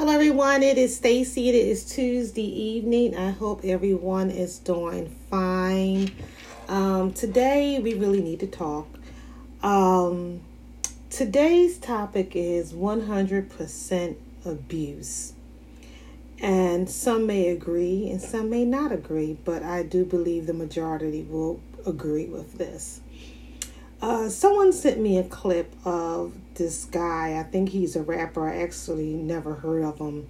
Hello, everyone. It is Stacy. It is Tuesday evening. I hope everyone is doing fine. Um, today, we really need to talk. Um, today's topic is 100% abuse. And some may agree and some may not agree, but I do believe the majority will agree with this. Uh, someone sent me a clip of this guy. I think he's a rapper. I actually never heard of him.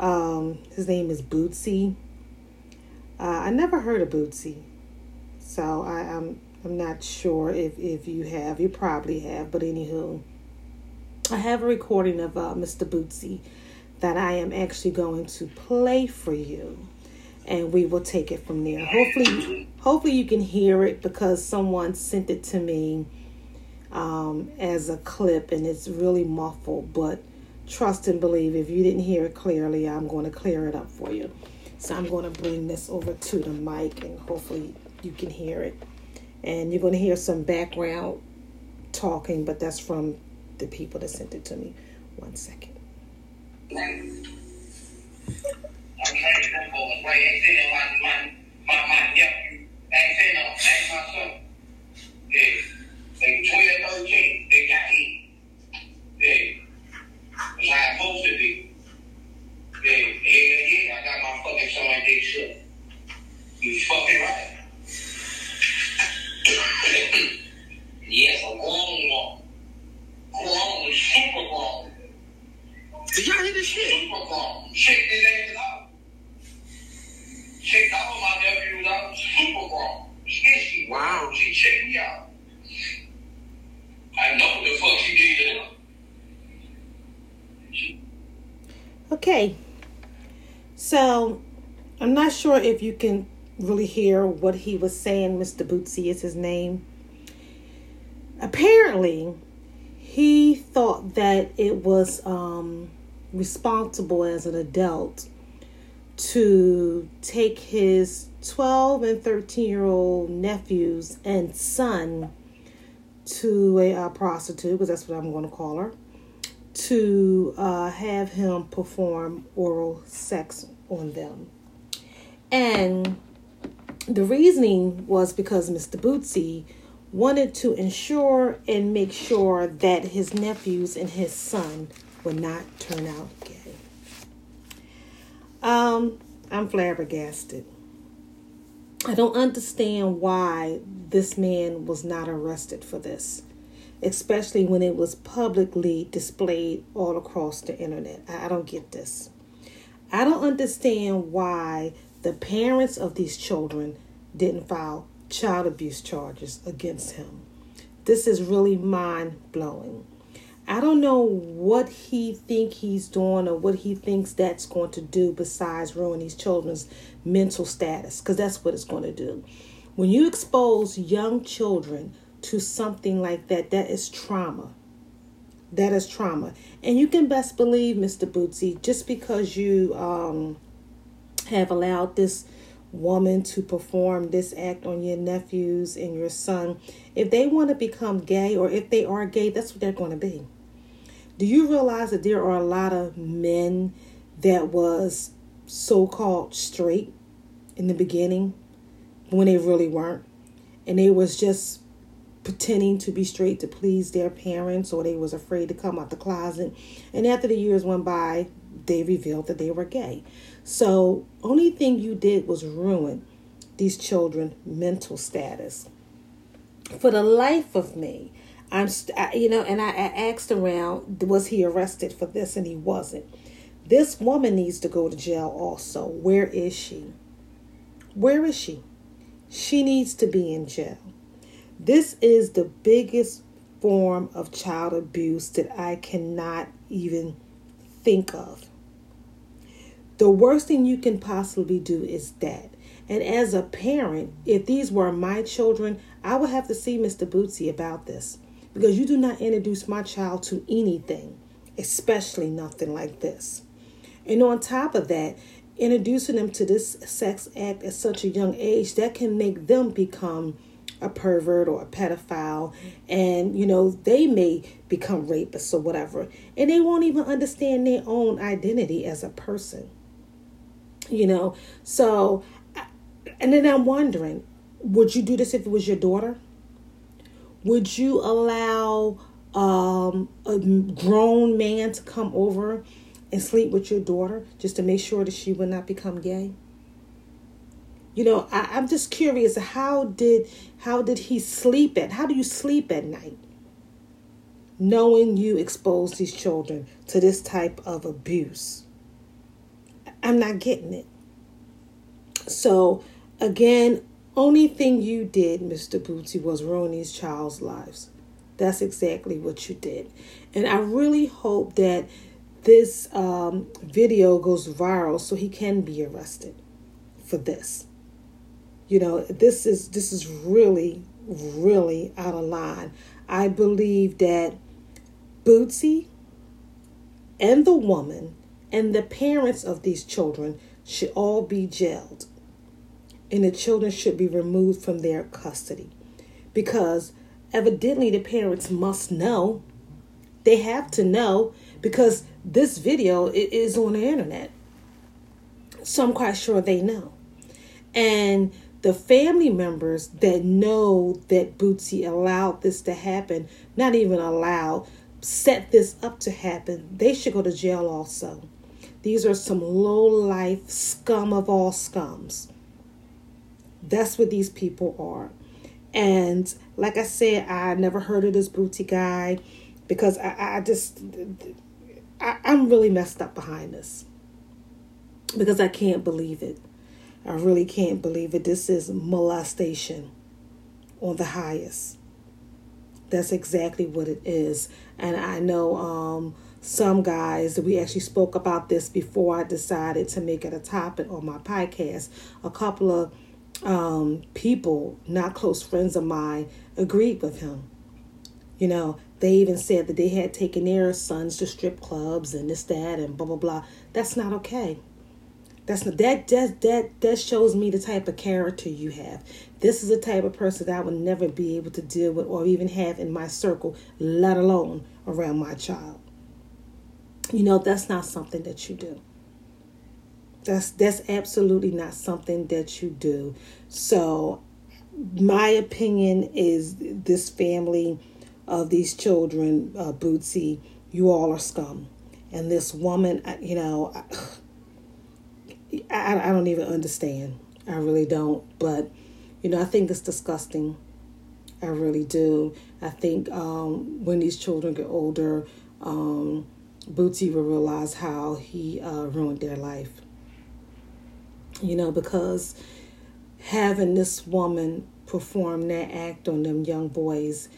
Um, his name is Bootsy. Uh, I never heard of Bootsy, so I, am I'm, I'm not sure if if you have. You probably have, but anywho, I have a recording of uh, Mr. Bootsy that I am actually going to play for you and we will take it from there. Hopefully, hopefully you can hear it because someone sent it to me um, as a clip, and it's really muffled. But trust and believe, if you didn't hear it clearly, I'm going to clear it up for you. So I'm going to bring this over to the mic, and hopefully you can hear it. And you're going to hear some background talking, but that's from the people that sent it to me. One second. I'm trying to come forward. Right? Ain't saying my my my my nephew. Ain't saying no. Ain't my son. Yeah. They 12, 13. They got hit. Yeah. It's how it's supposed to be. Yeah. Hell yeah. I got my fucking son dick shut. You fucking right. yes, a grown one. Grown, super grown. Did y'all hear this shit? Super grown. Shake his ass wow. She checked me out. I know the fuck she did. Okay. So, I'm not sure if you can really hear what he was saying. Mr. Bootsy is his name. Apparently, he thought that it was um, responsible as an adult to take his 12 and 13 year old nephews and son to a uh, prostitute, because that's what I'm going to call her, to uh, have him perform oral sex on them. And the reasoning was because Mr. Bootsy wanted to ensure and make sure that his nephews and his son would not turn out gay. Um, I'm flabbergasted. I don't understand why this man was not arrested for this, especially when it was publicly displayed all across the internet. I don't get this. I don't understand why the parents of these children didn't file child abuse charges against him. This is really mind blowing. I don't know what he think he's doing or what he thinks that's going to do besides ruin these children's mental status because that's what it's going to do. When you expose young children to something like that, that is trauma. That is trauma. And you can best believe, Mr. Bootsy, just because you um, have allowed this woman to perform this act on your nephews and your son, if they want to become gay or if they are gay, that's what they're going to be. Do you realize that there are a lot of men that was so-called straight in the beginning when they really weren't? And they was just pretending to be straight to please their parents or they was afraid to come out the closet. And after the years went by they revealed that they were gay. So only thing you did was ruin these children mental status. For the life of me I'm, st- you know, and I, I asked around, was he arrested for this? And he wasn't. This woman needs to go to jail also. Where is she? Where is she? She needs to be in jail. This is the biggest form of child abuse that I cannot even think of. The worst thing you can possibly do is that. And as a parent, if these were my children, I would have to see Mr. Bootsy about this because you do not introduce my child to anything, especially nothing like this. And on top of that, introducing them to this sex act at such a young age that can make them become a pervert or a pedophile. And you know they may become rapists or whatever. And they won't even understand their own identity as a person. You know? So and then i'm wondering would you do this if it was your daughter would you allow um, a grown man to come over and sleep with your daughter just to make sure that she would not become gay? You know I, i'm just curious how did how did he sleep at how do you sleep at night knowing you expose these children to this type of abuse? I'm not getting it. So again only thing you did mr bootsy was ruin these child's lives that's exactly what you did and i really hope that this um, video goes viral so he can be arrested for this you know, this is this is really really out of line. I believe that Bootsy and the woman and the parents of these children should all be jailed. And the children should be removed from their custody. Because evidently the parents must know. They have to know because this video is on the internet. So I'm quite sure they know. And the family members that know that Bootsy allowed this to happen, not even allowed, set this up to happen, they should go to jail also. These are some low life scum of all scums. That's what these people are. And like I said, I never heard of this booty guy because I, I just, I, I'm really messed up behind this because I can't believe it. I really can't believe it. This is molestation on the highest. That's exactly what it is. And I know um, some guys, we actually spoke about this before I decided to make it a topic on my podcast. A couple of um, people, not close friends of mine, agreed with him. You know, they even said that they had taken their sons to strip clubs and this, that, and blah, blah, blah. That's not okay. That's not, that that that that shows me the type of character you have. This is the type of person that I would never be able to deal with or even have in my circle, let alone around my child. You know, that's not something that you do. That's that's absolutely not something that you do. So my opinion is this family of these children, uh, Bootsy, you all are scum. And this woman, you know, I, I don't even understand. I really don't. But, you know, I think it's disgusting. I really do. I think um, when these children get older, um, Bootsy will realize how he uh, ruined their life. You know, because having this woman perform that act on them young boys,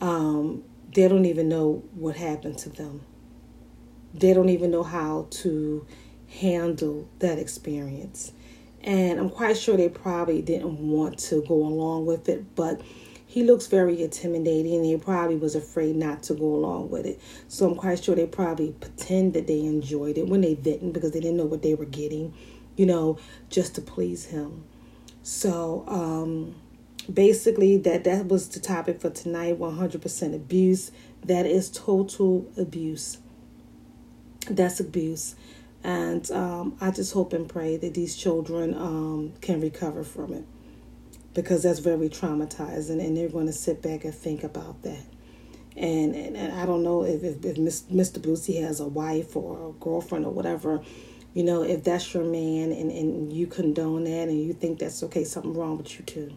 um, they don't even know what happened to them. They don't even know how to handle that experience. And I'm quite sure they probably didn't want to go along with it, but he looks very intimidating and he probably was afraid not to go along with it. So I'm quite sure they probably pretend that they enjoyed it when they didn't because they didn't know what they were getting, you know, just to please him. So um basically that that was the topic for tonight 100% abuse that is total abuse that's abuse and um, I just hope and pray that these children um, can recover from it because that's very traumatizing and they're going to sit back and think about that. And, and, and I don't know if, if, if Mr. Bootsy has a wife or a girlfriend or whatever, you know, if that's your man and, and you condone that and you think that's okay, something wrong with you too.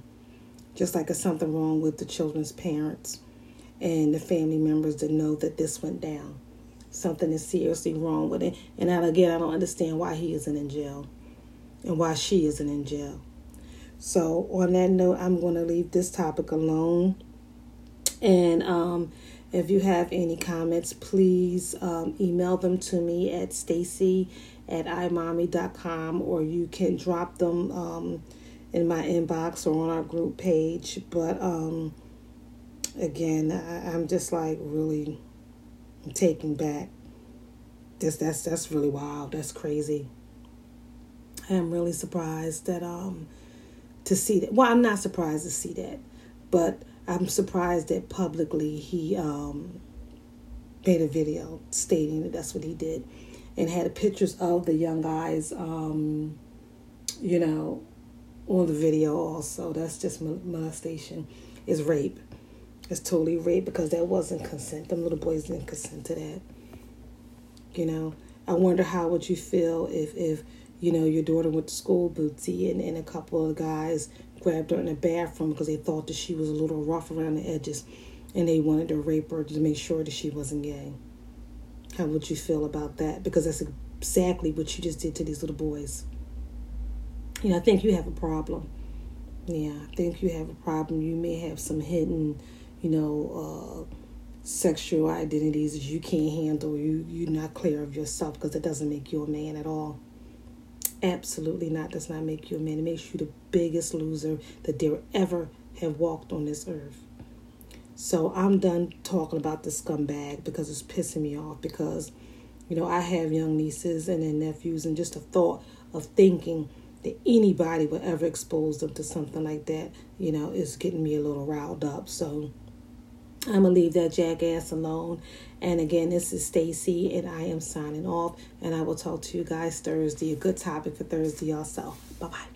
Just like there's something wrong with the children's parents and the family members that know that this went down something is seriously wrong with it. And again, I don't understand why he isn't in jail and why she isn't in jail. So, on that note, I'm going to leave this topic alone. And um, if you have any comments, please um, email them to me at stacy at imommy.com or you can drop them um, in my inbox or on our group page. But um, again, I, I'm just like really taken back. This that's that's really wild. That's crazy. I am really surprised that um to see that. Well, I'm not surprised to see that, but I'm surprised that publicly he um, made a video stating that that's what he did and had pictures of the young guys, um, you know, on the video also. That's just molestation. Is rape. It's totally rape because that wasn't consent. Them little boys didn't consent to that. You know, I wonder how would you feel if if you know your daughter went to school bootsy and, and a couple of guys grabbed her in the bathroom because they thought that she was a little rough around the edges and they wanted to rape her to make sure that she wasn't gay. How would you feel about that? Because that's exactly what you just did to these little boys. You know, I think you have a problem. Yeah, I think you have a problem. You may have some hidden, you know, uh, sexual identities that you can't handle. You you're not clear of yourself because it doesn't make you a man at all. Absolutely not. Does not make you a man. It makes you the biggest loser that there ever have walked on this earth. So I'm done talking about the scumbag because it's pissing me off because, you know, I have young nieces and their nephews and just the thought of thinking that anybody would ever expose them to something like that, you know, is getting me a little riled up. So I'm gonna leave that jackass alone. And again, this is Stacy, and I am signing off. And I will talk to you guys Thursday. A good topic for Thursday, also. Bye bye.